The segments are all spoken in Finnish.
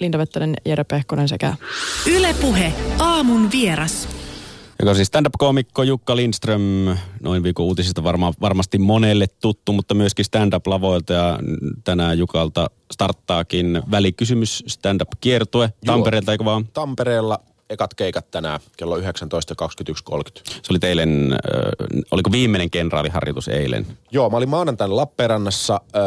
Linda Vettonen, Jere Pehkonen sekä... Ylepuhe aamun vieras. Joka on siis stand-up-koomikko Jukka Lindström, noin viikon uutisista varma, varmasti monelle tuttu, mutta myöskin stand-up-lavoilta ja tänään Jukalta starttaakin välikysymys stand-up-kiertue Tampereelta, eikö vaan? Tampereella ekat keikat tänään kello 19.21.30. Se oli eilen, äh, oliko viimeinen kenraaliharjoitus eilen? Joo, mä olin maanantaina Lappeenrannassa äh,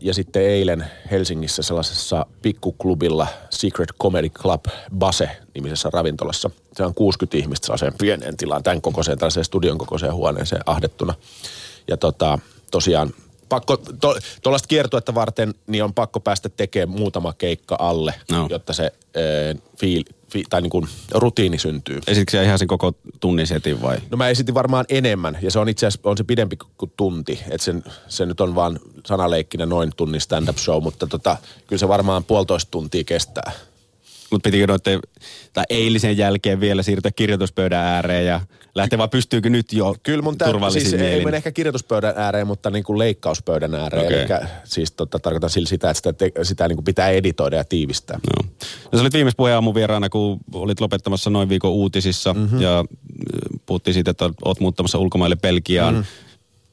ja sitten eilen Helsingissä sellaisessa pikkuklubilla Secret Comedy Club Base-nimisessä ravintolassa. Se on 60 ihmistä sellaiseen pieneen tilaan, tämän kokoiseen, tällaiseen studion kokoiseen huoneeseen ahdettuna. Ja tota, tosiaan pakko, tuollaista to, kiertuetta varten, niin on pakko päästä tekemään muutama keikka alle, no. jotta se äh, fiil, tai niin kuin rutiini syntyy. Esitkö ihan sen koko tunnin setin vai? No mä esitin varmaan enemmän ja se on itse asiassa on se pidempi kuin tunti. Että sen, se nyt on vaan sanaleikkinä noin tunnin stand-up show, mutta tota, kyllä se varmaan puolitoista tuntia kestää. Mutta pitikö noiden, tai eilisen jälkeen vielä siirtyä kirjoituspöydän ääreen ja lähteä vai pystyykö nyt jo Kyllä mun tää, siis ei mene ehkä kirjoituspöydän ääreen, mutta niin kuin leikkauspöydän ääreen. Okay. Eli siis tota, tarkoitan sillä sitä, että sitä, te, sitä niin kuin pitää editoida ja tiivistää. No. no sä olit viimeis puheen vieraana, kun olit lopettamassa noin viikon uutisissa mm-hmm. ja puhuttiin siitä, että oot muuttamassa ulkomaille Belgiaan. Mm-hmm.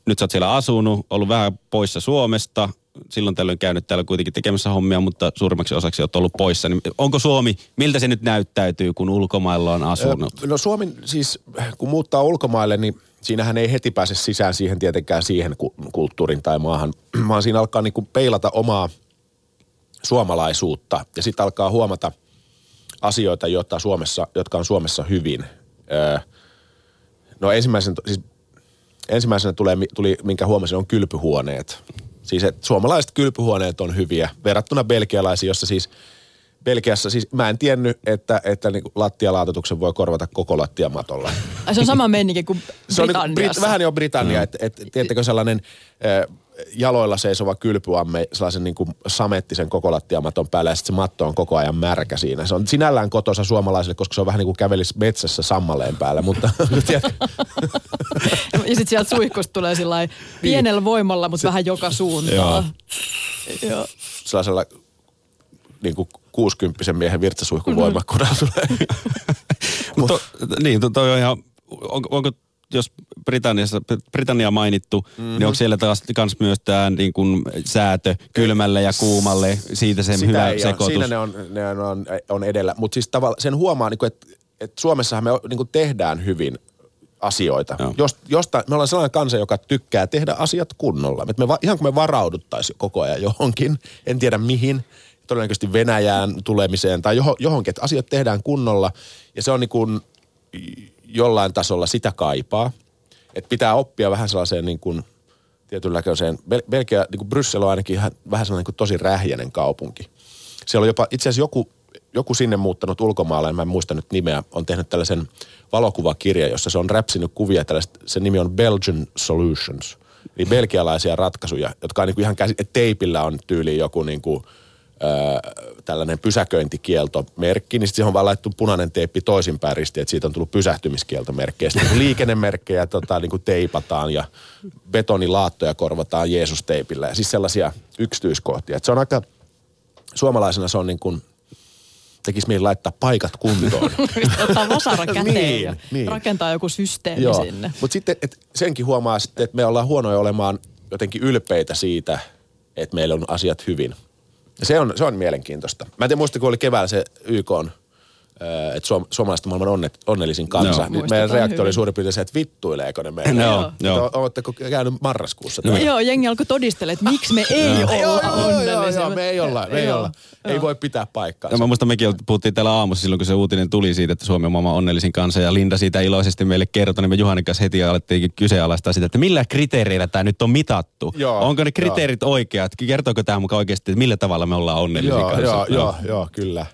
Nyt sä oot siellä asunut, ollut vähän poissa Suomesta, silloin tällöin käynyt täällä kuitenkin tekemässä hommia, mutta suurimmaksi osaksi olet ollut poissa. Niin onko Suomi, miltä se nyt näyttäytyy, kun ulkomailla on asunut? No Suomi siis, kun muuttaa ulkomaille, niin siinähän ei heti pääse sisään siihen tietenkään siihen kulttuurin tai maahan, vaan siinä alkaa niin kuin peilata omaa suomalaisuutta ja sitten alkaa huomata asioita, joita Suomessa, jotka on Suomessa hyvin. no ensimmäisenä, siis ensimmäisenä tulee, tuli, minkä huomasin, on kylpyhuoneet. Siis että suomalaiset kylpyhuoneet on hyviä verrattuna belgialaisiin, jossa siis Belgiassa, siis mä en tiennyt, että, että niin lattialaatotuksen voi korvata koko lattiamatolla. Se on sama meininki kuin Se on niin, Brit, vähän jo Britannia, mm. että et, tiedättekö sellainen äh, jaloilla seisova kylpyamme sellaisen niin kuin samettisen koko lattiamaton päällä ja sitten se matto on koko ajan märkä siinä. Se on sinällään kotosa suomalaisille, koska se on vähän niin kuin kävelisi metsässä sammaleen päällä, mutta Ja sitten sieltä suihkusta tulee sillä niin. pienellä voimalla, mutta se, vähän joka suuntaan. Joo. Sellaisella niin kuin 60 miehen virtsasuihkun mm-hmm. voimakkuudella tulee. Mutta niin, toi on ihan, onko, onko jos Britanniassa, Britannia mainittu, mm-hmm. niin onko siellä taas kans myös tämä niin kuin säätö kylmälle ja kuumalle, siitä sen Sitä hyvä sekoitus? Siinä ne on, ne on, on edellä, mutta siis tavallaan sen huomaa, niin että, että Suomessahan me niin tehdään hyvin asioita. Jos, josta, me ollaan sellainen kansa, joka tykkää tehdä asiat kunnolla. Että me, ihan kuin me varauduttaisiin koko ajan johonkin, en tiedä mihin, todennäköisesti Venäjään tulemiseen tai johonkin, että asiat tehdään kunnolla. Ja se on niin kuin jollain tasolla sitä kaipaa. Että pitää oppia vähän sellaiseen niin kuin tietynlaiseen, Belgia, niin kuin Bryssel on ainakin ihan, vähän sellainen niin kuin tosi rähjäinen kaupunki. Siellä on jopa itse asiassa joku, joku sinne muuttanut ulkomaalainen, mä en muista nyt nimeä, on tehnyt tällaisen valokuvakirja, jossa se on räpsinyt kuvia tällaista, se nimi on Belgian Solutions. Eli belgialaisia ratkaisuja, jotka on niin kuin ihan käsi, teipillä on tyyli joku niin kuin – tällainen pysäköintikieltomerkki, niin sitten siihen on vaan laittu punainen teippi toisinpäin ristiin, että siitä on tullut pysähtymiskieltomerkki. Ja sitten niin liikennemerkkejä tota, niin kuin teipataan ja betonilaattoja korvataan Jeesus-teipillä ja siis sellaisia yksityiskohtia. Et se on aika, suomalaisena se on niin kuin, tekisi mieli laittaa paikat kuntoon. Ottaa vasara käteen niin, ja niin. rakentaa joku systeemi Joo. sinne. Mutta sitten et senkin huomaa sitten, että me ollaan huonoja olemaan jotenkin ylpeitä siitä, että meillä on asiat hyvin – se on, se on mielenkiintoista. Mä en tiedä, muista, kun oli keväällä se YK on että suom- suomalaiset on maailman onne- onnellisin kansa. No. Nyt meidän reaktio oli suurin piirtein se, että vittuileeko ne meille. No, joo. Oletteko käynyt marraskuussa? No, joo, jengi alkoi todistella, että miksi me ei olla joo, joo, joo, me ei olla, me ei olla. Ei voi pitää paikkaa. Ja mä muistan, mekin puhuttiin täällä aamussa silloin, kun se uutinen tuli siitä, että Suomi on maailman onnellisin kansa ja Linda siitä iloisesti meille kertoi, niin me Juhanin kanssa heti alettiin kyseenalaistaa sitä, että millä kriteereillä tämä nyt on mitattu. Joo, Onko ne kriteerit joo. oikeat? Kertooko tämä mukaan oikeasti, että millä tavalla me ollaan onnellisin joo, kansa? Joo, joo, joo, kyllä.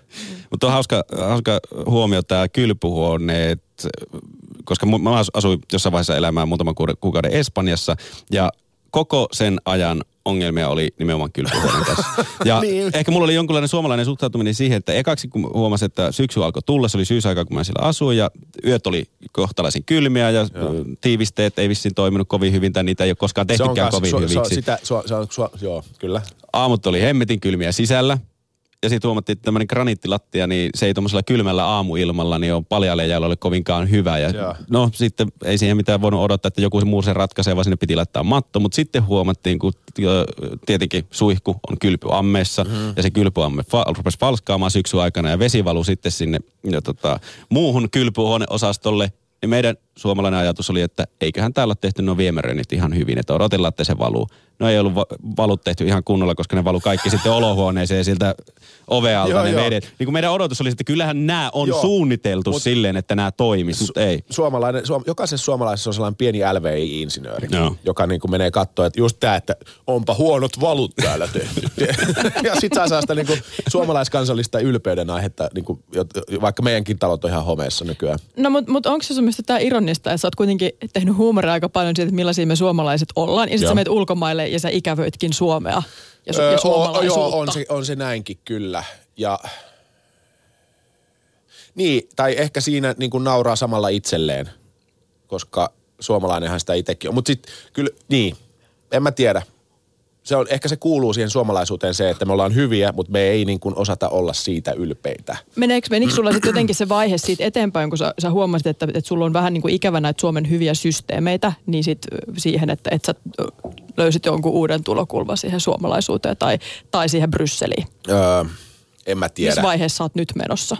Mutta on hauska, hauska huomio tämä kylpyhuoneet, koska mä asuin jossain vaiheessa elämään muutaman kuukauden Espanjassa ja koko sen ajan ongelmia oli nimenomaan kylpyhuoneen kanssa. Ja niin. ehkä mulla oli jonkunlainen suomalainen suhtautuminen siihen, että ekaksi kun huomasin, että syksy alkoi tulla, se oli syysaika, kun mä siellä asuin ja yöt oli kohtalaisen kylmiä ja joo. tiivisteet ei vissiin toiminut kovin hyvin tai niitä ei ole koskaan tehtykään kovin su, hyviksi. Sitä, su, su, su, joo, kyllä. Aamut oli hemmetin kylmiä sisällä ja sitten huomattiin, että tämmöinen graniittilattia, niin se ei tuommoisella kylmällä aamuilmalla, niin on paljalle jäällä ole kovinkaan hyvä. Ja Joo. no sitten ei siihen mitään voinut odottaa, että joku muu sen ratkaisee, vaan sinne piti laittaa matto. Mutta sitten huomattiin, kun tietenkin suihku on kylpyammeessa mm-hmm. ja se kylpyamme fa- rupesi falskaamaan syksyn aikana ja vesi valui sitten sinne ja tota, muuhun kylpyhuoneosastolle. Niin meidän suomalainen ajatus oli, että eiköhän täällä ole tehty nuo viemäröinnit ihan hyvin, että odotellaan, että se valuu. No ei ollut va- valut tehty ihan kunnolla, koska ne valu kaikki sitten olohuoneeseen siltä ovealta Joo, ne joo. vedet. Niin kuin meidän odotus oli, että kyllähän nämä on Joo. suunniteltu Mut- silleen, että nämä toimis, mutta ei. Suomalainen, suom, jokaisessa suomalaisessa on sellainen pieni LVI-insinööri, Joo. joka niin kuin menee katsoa, että just tämä, että onpa huonot valut täällä tehty. ja sit saa sitä niin kuin suomalaiskansallista ylpeyden aihetta, niin kuin, vaikka meidänkin talot on ihan homeessa nykyään. No mutta mut onko se sun mielestä tämä ironista, että sä oot kuitenkin tehnyt huumoria aika paljon siitä, että millaisia me suomalaiset ollaan, ja sitten sä menet ulkomaille ja sä ikävöitkin Suomea ja, su- ja Öö, suomalaisuutta. joo, on se, on se näinkin kyllä. Ja niin, tai ehkä siinä niin kuin nauraa samalla itselleen, koska suomalainenhan sitä itsekin on. Mutta sitten kyllä, niin, en mä tiedä. Se on, ehkä se kuuluu siihen suomalaisuuteen se, että me ollaan hyviä, mutta me ei niin kuin osata olla siitä ylpeitä. Meneekö, menikö sulla sitten jotenkin se vaihe siitä eteenpäin, kun sä, sä huomasit, että, että sulla on vähän niin kuin ikävä näitä Suomen hyviä systeemeitä, niin sit siihen, että, että sä löysit jonkun uuden tulokulman siihen suomalaisuuteen tai, tai siihen Brysseliin. Öö, en mä tiedä. Missä vaiheessa sä oot nyt menossa?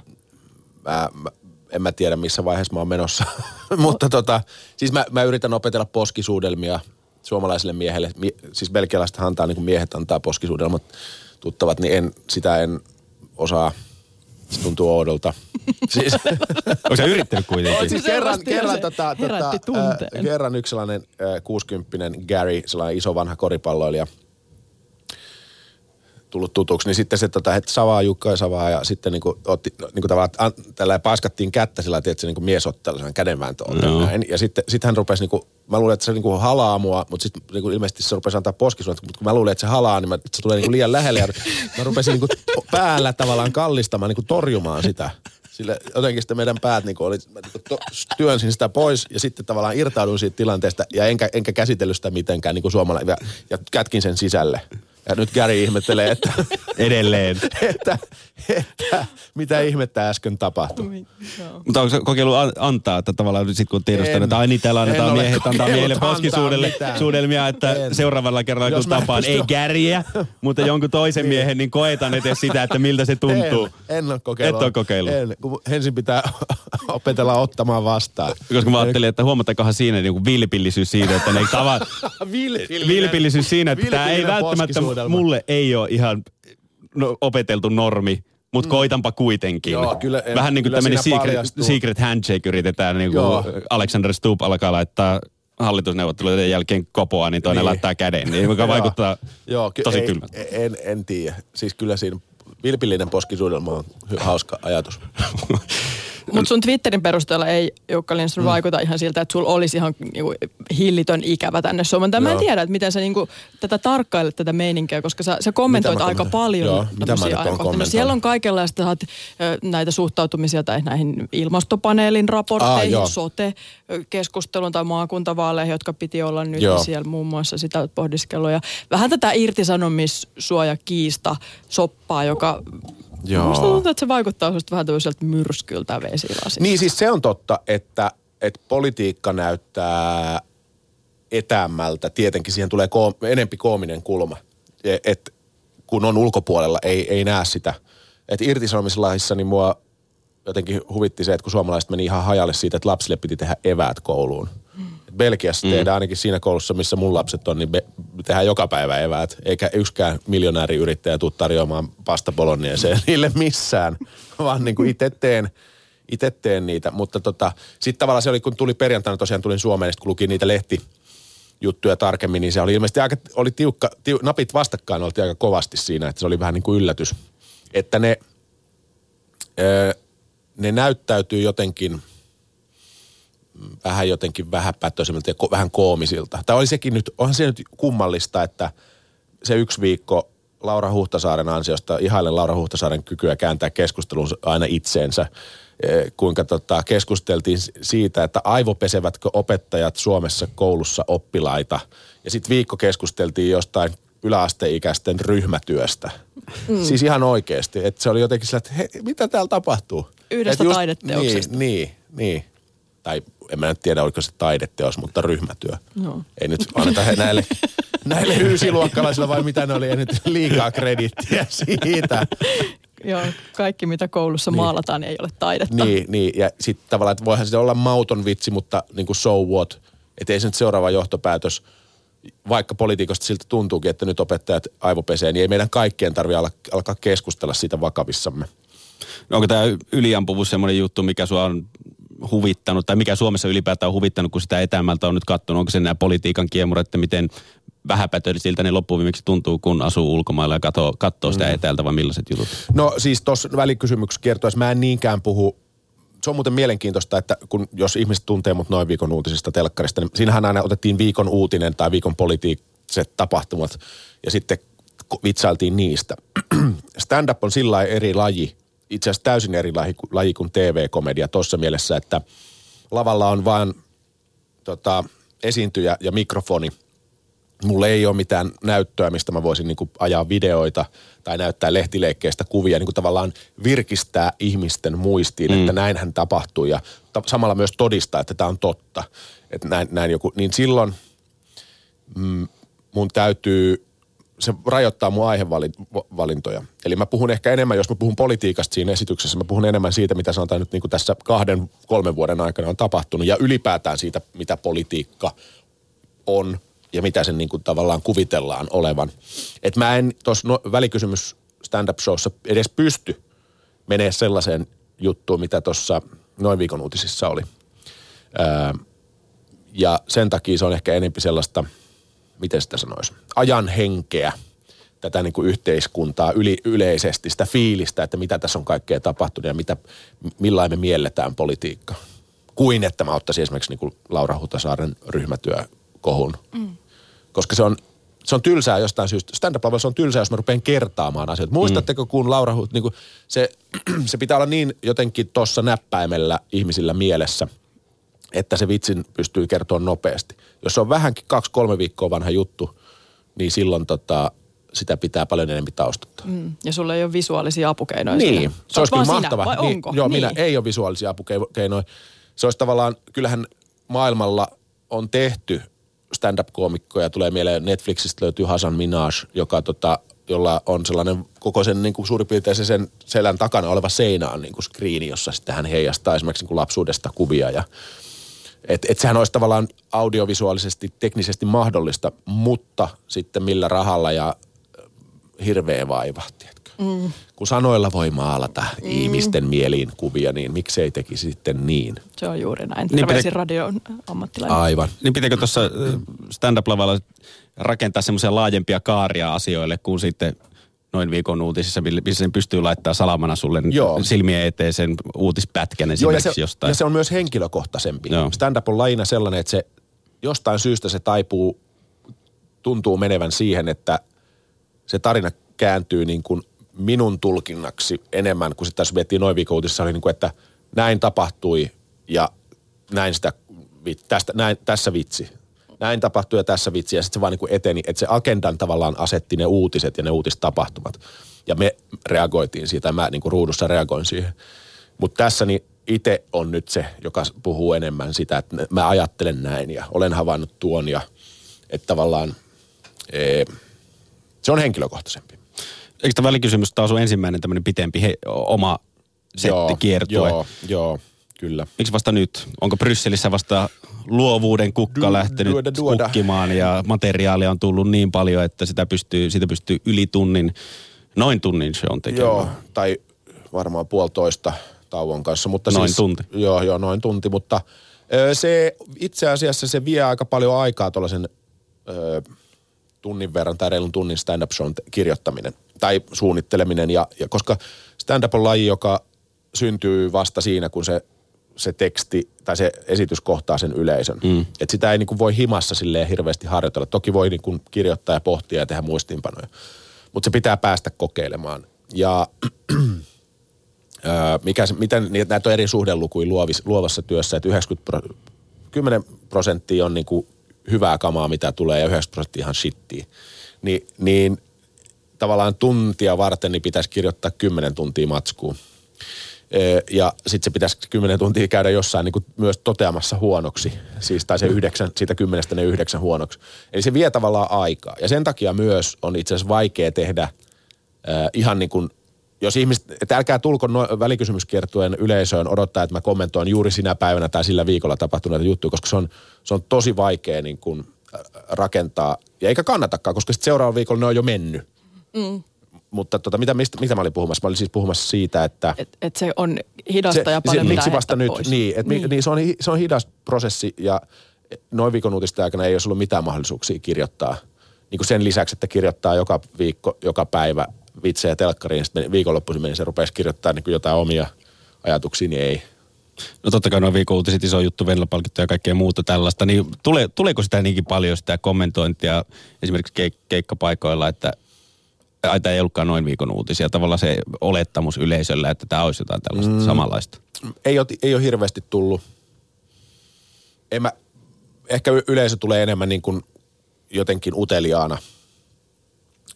mä, mä, en mä tiedä missä vaiheessa mä oon menossa. Mutta tota, siis mä, mä yritän opetella poskisuudelmia suomalaiselle miehelle. Mie, siis belgialaiset antaa, niin kuin miehet antaa poskisuudelmat tuttavat, niin en, sitä en osaa. Se tuntuu oudolta. siis, Onko sä yrittänyt kuitenkin? siis Se kerran, kerran, se tota, tota, äh, kerran yksi sellainen äh, 60 Gary, sellainen iso vanha koripalloilija, tullut tutuksi, niin sitten se tota, että savaa Jukka ja savaa ja sitten niinku, otti, niinku tavallaan, an, tällä paiskattiin kättä sillä tavalla, että se niinku mies otti tällaisen kädenvääntö näin. Ja sitten sit hän rupesi niinku, mä luulen, että se niinku halaa mua, mutta sitten niinku ilmeisesti se rupesi antaa poskisuudet, mutta kun mä luulen, että se halaa, niin mä, että se tulee niinku liian lähelle ja mä rupesin niinku päällä tavallaan kallistamaan, niinku torjumaan sitä. Sille jotenkin sitten meidän päät niinku oli, mä niinku to, työnsin sitä pois ja sitten tavallaan irtauduin siitä tilanteesta ja enkä, enkä käsitellyt sitä mitenkään niinku suomalainen ja, ja kätkin sen sisälle. Ja nyt Gary ihmettelee, että, Edelleen. että, että mitä ihmettä äsken tapahtui. Mutta onko an- antaa, että tavallaan sit kun tiedostaa, En. että ai niin täällä annetaan miehet antaa kokeillut miehille antaa poskisuudelle mitään. suudelmia, että En. seuraavalla kerralla Jos kun tapaan ei käriä, mutta jonkun toisen miehen, niin koetan edes sitä, että miltä se tuntuu. En, en ole kokeillut. Et ole kokeillut. En, kun ensin pitää opetella ottamaan vastaan. Koska mä ajattelin, että huomattakohan siinä niin vilpillisyys siitä, että ne ei tava... Vilpillisyys siinä, että tämä ei välttämättä mulle ei ole ihan opeteltu normi, mutta koitanpa kuitenkin. Joo, kyllä- en- Vähän niin kuin tämmöinen secret, paljastuu. secret handshake yritetään, niin kuin Joo. Alexander Stubb alkaa laittaa hallitusneuvotteluiden jälkeen kopoa, niin toinen Niin. laittaa käden, niin joka vaikuttaa Joo, ky- tosi kylmältä. En, en tiedä. Siis kyllä siinä vilpillinen poskisuudelma on hauska ajatus. Mutta sun Twitterin perusteella ei Jukka Lindström mm. vaikuta ihan siltä, että sulla olisi ihan niinku, hillitön ikävä tänne Suomeen. Tai mä en tiedä, että miten sä niinku, tätä tarkkailet tätä meininkiä, koska sä, sä kommentoit Mitä aika paljon. Joo, mitä mä nyt. No siellä on kaikenlaista, ö, näitä suhtautumisia tai näihin ilmastopaneelin raportteihin, Ah, sote-keskusteluun tai maakuntavaaleihin, jotka piti olla nyt. Joo. Siellä muun muassa sitä oot pohdiskellut. Ja vähän tätä irtisanomissuojakiista soppaa, joka Joo. Musta tuntuu, että se vaikuttaa vähän tämmöiseltä myrskyltä vesilasista. Niin siis se on totta, että, että politiikka näyttää etäämmältä. Tietenkin siihen tulee koom, enempi koominen kulma. E- Et, kun on ulkopuolella, ei, ei näe sitä. Et irtisanomislaissa niin mua jotenkin huvitti se, että kun suomalaiset meni ihan hajalle siitä, että lapsille piti tehdä eväät kouluun. Belgiassa mm. tehdään ainakin siinä koulussa, missä mun lapset on, niin be, tehdään joka päivä eväät. Eikä yksikään miljonääriyrittäjä tule tarjoamaan pasta bolognese niille missään, vaan niin kuin itse teen, itse teen niitä. Mutta tota, sitten tavallaan se oli, kun tuli perjantaina tosiaan tulin Suomeen, niin sit kun luki niitä lehti, juttuja tarkemmin, niin se oli ilmeisesti aika, oli tiukka, tiu, napit vastakkain oltiin aika kovasti siinä, että se oli vähän niin kuin yllätys. Että ne, ö, ne näyttäytyy jotenkin vähän jotenkin vähäpätöisemmiltä ja ko, vähän koomisilta. Tai oli sekin nyt, onhan se nyt kummallista, että se yksi viikko Laura Huhtasaaren ansiosta, ihailen Laura Huhtasaaren kykyä kääntää keskustelun aina itseensä, eh, kuinka tota, keskusteltiin siitä, että aivopesevätkö opettajat Suomessa koulussa oppilaita. Ja sitten viikko keskusteltiin jostain yläasteikäisten ryhmätyöstä. Mm. Siis ihan oikeasti. Että se oli jotenkin sillä, että he, mitä täällä tapahtuu? Yhdestä just, taideteoksesta. Niin, niin, niin. Tai en mä nyt tiedä, oliko se taideteos, mutta ryhmätyö. No. Ei nyt anneta he näille, näille yysiluokkalaisille vai mitä ne oli, ei nyt liikaa kredittiä siitä. Joo, kaikki mitä koulussa niin. maalataan ei ole taidetta. Niin, niin. ja sitten tavallaan, että voihan se olla mauton vitsi, mutta niin kuin so what. Että ei se nyt seuraava johtopäätös, vaikka politiikosta siltä tuntuukin, että nyt opettajat aivopesee, niin ei meidän kaikkien tarvitse alkaa keskustella siitä vakavissamme. No onko tämä yliampuvuus semmoinen juttu, mikä sua on huvittanut, tai mikä Suomessa ylipäätään on huvittanut, kun sitä etämältä on nyt katsonut? Onko se nämä politiikan kiemurat, että miten vähäpätöisiltä ne loppuviimeksi tuntuu, kun asuu ulkomailla ja katsoo, katsoo sitä mm. etäältä, vai millaiset jutut? No siis tuossa välikysymyksessä kertoisi, mä en niinkään puhu se on muuten mielenkiintoista, että kun, jos ihmiset tuntee mut noin viikon uutisista telkkarista, niin siinähän aina otettiin viikon uutinen tai viikon politiikset tapahtumat ja sitten vitsailtiin niistä. Stand-up on sillä eri laji, itse asiassa täysin eri laji, laji kuin TV-komedia tuossa mielessä, että lavalla on vain tota, esiintyjä ja mikrofoni – mulla ei ole mitään näyttöä, mistä mä voisin niin ajaa videoita tai näyttää lehtileikkeestä kuvia, niin kuin tavallaan virkistää ihmisten muistiin, mm. että näinhän tapahtui ja ta- samalla myös todistaa, että tämä on totta. Että näin, näin joku, niin silloin mm, mun täytyy, se rajoittaa mun aihevalintoja. Eli mä puhun ehkä enemmän, jos mä puhun politiikasta siinä esityksessä, mä puhun enemmän siitä, mitä sanotaan nyt niin kuin tässä kahden, kolmen vuoden aikana on tapahtunut ja ylipäätään siitä, mitä politiikka on – ja mitä sen niin kuin tavallaan kuvitellaan olevan. Että mä en tuossa no, välikysymys stand-up-showssa edes pysty menee sellaiseen juttuun, mitä tuossa noin viikon uutisissa oli. Öö, ja sen takia se on ehkä enempi sellaista, miten sitä sanoisi, ajan henkeä, tätä niin kuin yhteiskuntaa yli, yleisesti, sitä fiilistä, että mitä tässä on kaikkea tapahtunut ja mitä, millainen me mielletään politiikka. Kuin että mä ottaisin esimerkiksi niin kuin Laura Hutasaaren ryhmätyökohun. Mm koska se on, se on tylsää jostain syystä. Stand-up se on tylsää, jos mä rupean kertaamaan asioita. Muistatteko, kun Laura Hut, niin kuin se, se pitää olla niin jotenkin tuossa näppäimellä ihmisillä mielessä, että se vitsin pystyy kertoa nopeasti. Jos se on vähänkin kaksi-kolme viikkoa vanha juttu, niin silloin tota, sitä pitää paljon enemmän taustata. Mm. Ja sulla ei ole visuaalisia apukeinoja. Niin, siellä. se olisi kyllä mahtava. Niin? Joo, niin. minä ei ole visuaalisia apukeinoja. Se olisi tavallaan, kyllähän maailmalla on tehty stand-up-koomikkoja. Tulee mieleen Netflixistä löytyy Hasan Minaj, joka tota, jolla on sellainen koko sen niin kuin suurin piirtein sen selän takana oleva seinä on niin kuin screeni, jossa sitten hän heijastaa esimerkiksi niin kuin lapsuudesta kuvia ja et, et sehän olisi tavallaan audiovisuaalisesti, teknisesti mahdollista, mutta sitten millä rahalla ja hirveä vaiva, tiedätkö? Mm. Kun sanoilla voi maalata mm. ihmisten mieliin kuvia, niin miksei tekisi sitten niin? Se on juuri näin. Niin pitä... radion ammattilainen. Aivan. Niin pitääkö tuossa stand-up-lavalla rakentaa semmoisia laajempia kaaria asioille kuin sitten noin viikon uutisissa, missä sen pystyy laittaa salamana sulle Joo. silmien eteen sen uutispätkän esimerkiksi Joo, ja se, jostain. Ja se on myös henkilökohtaisempi. Joo. Stand-up on lajina sellainen, että se jostain syystä se taipuu, tuntuu menevän siihen, että se tarina kääntyy niin kuin minun tulkinnaksi enemmän kuin sitten tässä miettii noin viikon uutisissa, oli niin kuin, että näin tapahtui ja näin sitä, tästä, näin, tässä vitsi. Näin tapahtui ja tässä vitsi ja sitten se vaan niin eteni, että se agendan tavallaan asetti ne uutiset ja ne uutistapahtumat. Ja me reagoitiin siitä, mä niin kuin ruudussa reagoin siihen. Mutta tässä niin itse on nyt se, joka puhuu enemmän sitä, että mä ajattelen näin ja olen havainnut tuon ja että tavallaan ee, se on henkilökohtaisempi. Eikö tämä välikysymys taas ole ensimmäinen tämmöinen pitempi he, oma setti kiertue? Joo, joo, kyllä. Miksi vasta nyt? Onko Brysselissä vasta luovuuden kukka du, lähtenyt duoda, duoda. kukkimaan ja materiaalia on tullut niin paljon, että sitä pystyy, sitä pystyy yli tunnin, noin tunnin se on tekemään? Joo, tai varmaan puolitoista tauon kanssa. Mutta noin siis, tunti? Joo, joo, noin tunti, mutta se itse asiassa se vie aika paljon aikaa tuollaisen tunnin verran tai reilun tunnin stand-up shown kirjoittaminen tai suunnitteleminen. Ja, ja koska stand-up on laji, joka syntyy vasta siinä, kun se, se teksti tai se esitys kohtaa sen yleisön. Mm. Et sitä ei niin kuin voi himassa silleen hirveästi harjoitella. Toki voi niin kuin kirjoittaa ja pohtia ja tehdä muistiinpanoja. Mutta se pitää päästä kokeilemaan. Ja mikä, miten, niin näitä on eri suhdelukuja luovis, luovassa työssä, että 90 10 prosenttia on niin kuin hyvää kamaa, mitä tulee, ja 90 prosenttia ihan shittiä. Ni, niin tavallaan tuntia varten niin pitäisi kirjoittaa 10 tuntia matskuun. Ja sitten se pitäisi 10 tuntia käydä jossain niin kuin myös toteamassa huonoksi. Siis, tai se yhdeksän, siitä kymmenestä ne yhdeksän huonoksi. Eli se vie tavallaan aikaa. Ja sen takia myös on itse asiassa vaikea tehdä äh, ihan niin kuin jos ihmiset, että älkää tulko no, välikysymyskiertueen yleisöön odottaa, että mä kommentoin juuri sinä päivänä tai sillä viikolla tapahtuneita juttuja, koska se on, se on tosi vaikea niin kuin rakentaa. Ja eikä kannatakaan, koska sitten seuraavalla viikolla ne on jo mennyt. Mm. Mutta tota, mitä, mistä, mitä mä olin puhumassa? Mä olin siis puhumassa siitä, että... Että et se on hidasta se, ja paljon se, Miksi vasta nyt? Pois. Niin, et, niin. niin se, on, se on hidas prosessi ja noin viikon uutisten aikana ei olisi ollut mitään mahdollisuuksia kirjoittaa. Niin kuin sen lisäksi, että kirjoittaa joka viikko, joka päivä vitsejä telkkariin, sitten viikonloppuisin meni se rupesi kirjoittaa niin jotain omia ajatuksia, niin ei. No totta kai noin viikon uutiset, iso juttu, venla ja kaikkea muuta tällaista, niin tule, tuleeko sitä niinkin paljon sitä kommentointia esimerkiksi keik- keikkapaikoilla, että ai tämä ei ollutkaan noin viikon uutisia, tavallaan se olettamus yleisöllä, että tämä olisi jotain tällaista mm, samanlaista? Ei ole, ei ole hirveästi tullut. En mä, ehkä yleisö tulee enemmän niin kuin jotenkin uteliaana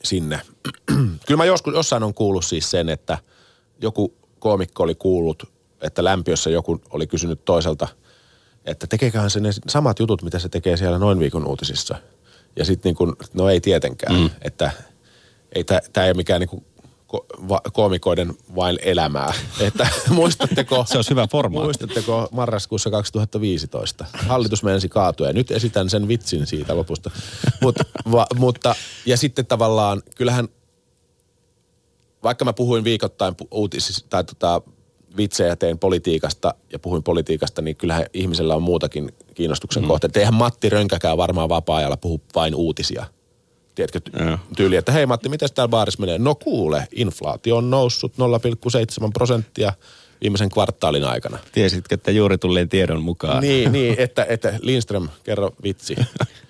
sinne. Kyllä mä joskus, jossain on kuullut siis sen, että joku koomikko oli kuullut, että lämpiössä joku oli kysynyt toiselta, että tekeeköhän se ne samat jutut, mitä se tekee siellä noin viikon uutisissa. Ja sitten niin kuin, no ei tietenkään, mm. että – ei tämä ei ole mikään niinku ko, va, koomikoiden vain elämää. Että muistatteko... Se on hyvä formaatti. Muistatteko marraskuussa 2015? Hallitus menisi kaatua ja nyt esitän sen vitsin siitä lopusta. Mut, va, mutta, ja sitten tavallaan, kyllähän, vaikka mä puhuin viikoittain uutisista tai tota, vitsejä tein politiikasta ja puhuin politiikasta, niin kyllähän ihmisellä on muutakin kiinnostuksen mm. kohteita. Eihän Matti Rönkäkään varmaan vapaa-ajalla puhu vain uutisia – tiedätkö, tyyli, että hei Matti, miten täällä baarissa menee? No kuule, inflaatio on noussut 0,7 prosenttia viimeisen kvartaalin aikana. Tiesitkö, että juuri tulleen tiedon mukaan? Niin, niin että, että Lindström, kerro vitsi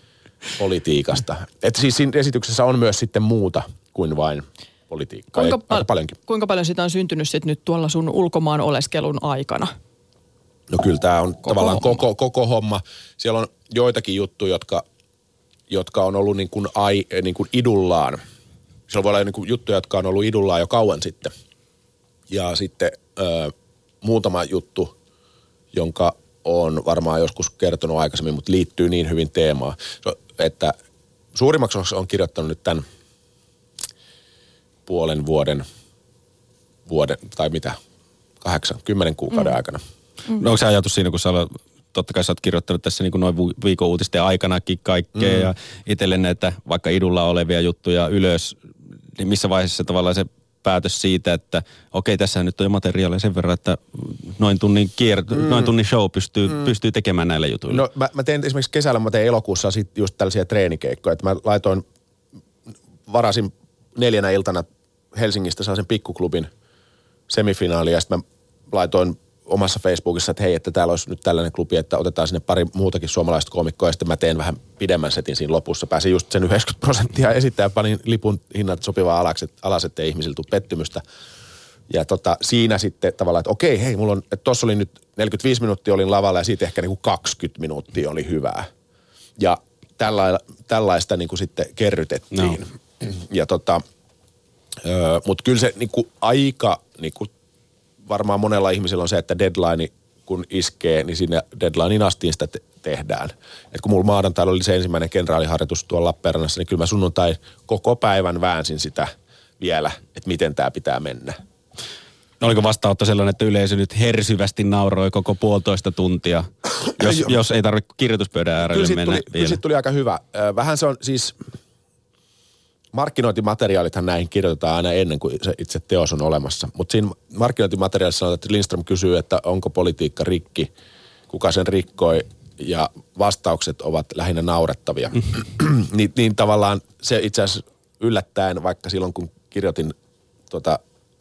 politiikasta. Että siis siinä esityksessä on myös sitten muuta kuin vain politiikkaa. Kuinka, pal- paljonkin. kuinka paljon sitä on syntynyt sitten nyt tuolla sun ulkomaan oleskelun aikana? No kyllä tämä on koko tavallaan homma. Koko, koko homma. Siellä on joitakin juttuja, jotka jotka on ollut niin kuin, ai, niin kuin idullaan. Siellä voi olla niin kuin juttuja, jotka on ollut idullaan jo kauan sitten. Ja sitten ö, muutama juttu, jonka on varmaan joskus kertonut aikaisemmin, mutta liittyy niin hyvin teemaan, että suurimmaksi on kirjoittanut nyt tämän puolen vuoden, vuoden tai mitä, kahdeksan, kymmenen kuukauden mm. aikana. Mm. No onko se ajatus siinä, kun sä totta kai sä oot kirjoittanut tässä niin kuin noin viikon uutisten aikanakin kaikkea mm. ja itselle näitä vaikka idulla olevia juttuja ylös, niin missä vaiheessa tavallaan se päätös siitä, että okei, tässä nyt on jo materiaalia sen verran, että noin tunnin, kier- mm. noin tunnin show pystyy, mm. pystyy tekemään näillä jutuilla. No mä, mä tein esimerkiksi kesällä, mä tein elokuussa sit just tällaisia treenikeikkoja, että mä laitoin, varasin neljänä iltana Helsingistä saa sen pikkuklubin semifinaali ja sitten mä laitoin omassa Facebookissa, että hei, että täällä olisi nyt tällainen klubi, että otetaan sinne pari muutakin suomalaista komikkoa ja sitten mä teen vähän pidemmän setin siinä lopussa. Pääsin just sen 90 prosenttia esittää, panin lipun hinnat sopivaa alas, alas ettei ihmisiltä tule pettymystä. Ja tota, siinä sitten tavallaan, että okei, hei, mulla on, että tossa oli nyt 45 minuuttia olin lavalla ja siitä ehkä niin kuin 20 minuuttia oli hyvää. Ja tällaista, tällaista niin kuin sitten kerrytettiin. No. Ja tota, mutta kyllä se niin kuin aika niin kuin varmaan monella ihmisellä on se, että deadline kun iskee, niin sinne deadlinein asti sitä te- tehdään. Et kun mulla maanantailla oli se ensimmäinen kenraaliharjoitus tuolla Lappeenrannassa, niin kyllä mä sunnuntai koko päivän väänsin sitä vielä, että miten tämä pitää mennä. No oliko vastaanotto sellainen, että yleisö nyt hersyvästi nauroi koko puolitoista tuntia, jos, jos ei tarvitse kirjoituspöydän äärelle mennä tuli, vielä? Kyllä tuli aika hyvä. Vähän se on siis, markkinointimateriaalithan näihin kirjoitetaan aina ennen kuin se itse teos on olemassa. Mutta siinä markkinointimateriaalissa sanotaan, että Lindström kysyy, että onko politiikka rikki, kuka sen rikkoi ja vastaukset ovat lähinnä naurettavia. niin, niin tavallaan se itse asiassa yllättäen, vaikka silloin kun kirjoitin tota,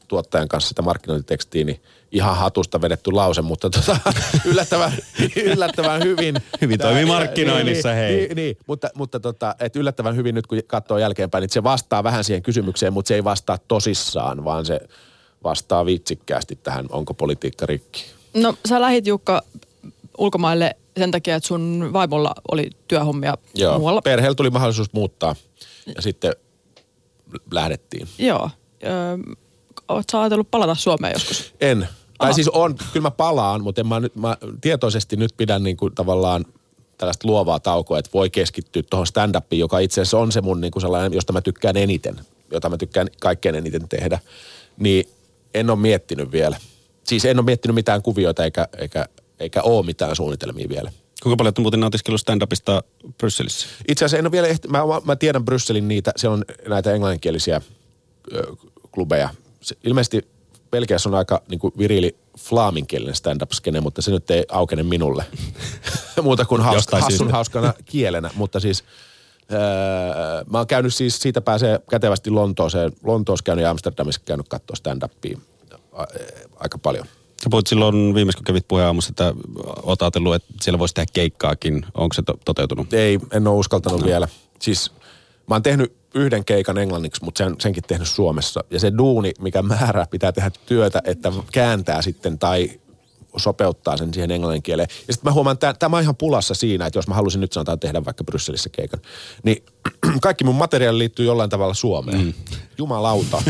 tuottajan kanssa sitä markkinointitekstiä, niin ihan hatusta vedetty lause, mutta tota, yllättävän, yllättävän hyvin. Hyvin toimii markkinoinnissa, niin, hei. Niin, niin mutta, mutta tota, et yllättävän hyvin nyt kun katsoo jälkeenpäin, niin se vastaa vähän siihen kysymykseen, mutta se ei vastaa tosissaan, vaan se vastaa vitsikkäästi tähän, onko politiikka rikki. No sä lähit Jukka ulkomaille sen takia, että sun vaimolla oli työhommia Joo, muualla. perheellä tuli mahdollisuus muuttaa ja sitten lähdettiin. Joo. Öö, Oletko ajatellut palata Suomeen joskus? En. Tai Aha. siis on, kyllä mä palaan, mutta en mä, nyt, mä tietoisesti nyt pidän niin kuin tavallaan tällaista luovaa taukoa, että voi keskittyä tuohon stand-upiin, joka itse asiassa on se mun niin kuin sellainen, josta mä tykkään eniten, jota mä tykkään kaikkein eniten tehdä. Niin en ole miettinyt vielä. Siis en ole miettinyt mitään kuvioita eikä, eikä, eikä ole mitään suunnitelmia vielä. Kuinka paljon olet muuten nautiskellut stand-upista Brysselissä? Itse asiassa en ole vielä ehti, mä, mä tiedän Brysselin niitä, siellä on näitä englanninkielisiä ö, klubeja. Se, ilmeisesti Belgiassa on aika niin kuin virili flaaminkielinen stand-up-skene, mutta se nyt ei aukene minulle. Muuta kuin hauska, hassun syystä. hauskana kielenä, mutta siis öö, mä oon käynyt siis, siitä pääsee kätevästi Lontooseen. Lontoossa käynyt ja Amsterdamissa käynyt katsoa stand-upia aika paljon. Sä puhuit silloin viimeis, kun kävit puheen aamussa, että oot ajatellut, että siellä voisi tehdä keikkaakin. Onko se to- toteutunut? Ei, en ole uskaltanut no. vielä. Siis mä oon tehnyt yhden keikan englanniksi, mutta sen, senkin tehnyt Suomessa. Ja se duuni, mikä määrä pitää tehdä työtä, että kääntää sitten tai sopeuttaa sen siihen englannin kieleen. Ja sitten mä huomaan, että tämä on ihan pulassa siinä, että jos mä halusin nyt sanotaan tehdä vaikka Brysselissä keikan, niin kaikki mun materiaali liittyy jollain tavalla Suomeen. Mm. Jumalauta.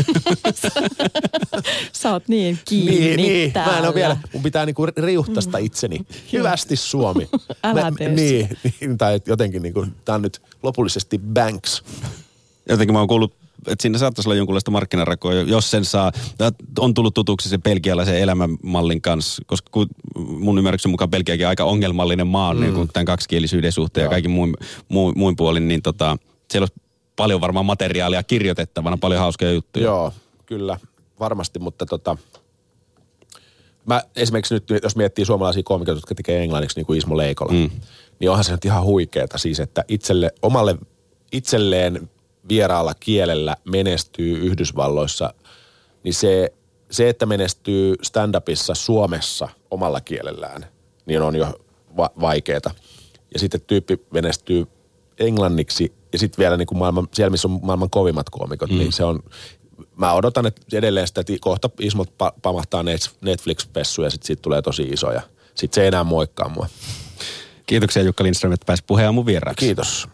Sä oot niin kiinni niin, niin. täällä. Mä en ole vielä, mun pitää niinku riuhtasta itseni. Hyvästi Suomi. Älä Mä- tee niin, niin, tai jotenkin niinku, tää on nyt lopullisesti Banks. Jotenkin mä oon kuullut, että siinä saattaisi olla jonkunlaista markkinarakoa, jos sen saa. On tullut tutuksi se belgialaisen elämänmallin kanssa, koska mun ymmärryksen mukaan Belgiakin on aika ongelmallinen maa mm. niin kuin tämän kaksikielisyyden suhteen ja kaikin muin, muin, muin puolin, niin tota, siellä olisi paljon varmaan materiaalia kirjoitettavana, paljon hauskoja juttuja. Joo, kyllä, varmasti, mutta tota, mä esimerkiksi nyt, jos miettii suomalaisia koomikoita, jotka tekee englanniksi, niin kuin Ismo Leikola, mm. niin onhan se nyt ihan huikeeta siis, että itselle, omalle, itselleen vieraalla kielellä menestyy Yhdysvalloissa, niin se, se, että menestyy stand-upissa Suomessa omalla kielellään, niin on jo va- vaikeeta. Ja sitten tyyppi menestyy englanniksi ja sitten vielä niin kuin maailman, siellä, missä on maailman kovimmat koomikot, mm. niin se on, mä odotan että edelleen sitä, että kohta Ismot pa- pamahtaa Net- Netflix-pessu ja sitten siitä tulee tosi iso ja sitten se ei enää moikkaa mua. Kiitoksia Jukka Lindström, että pääsit puheen mun vieraaksi. Kiitos.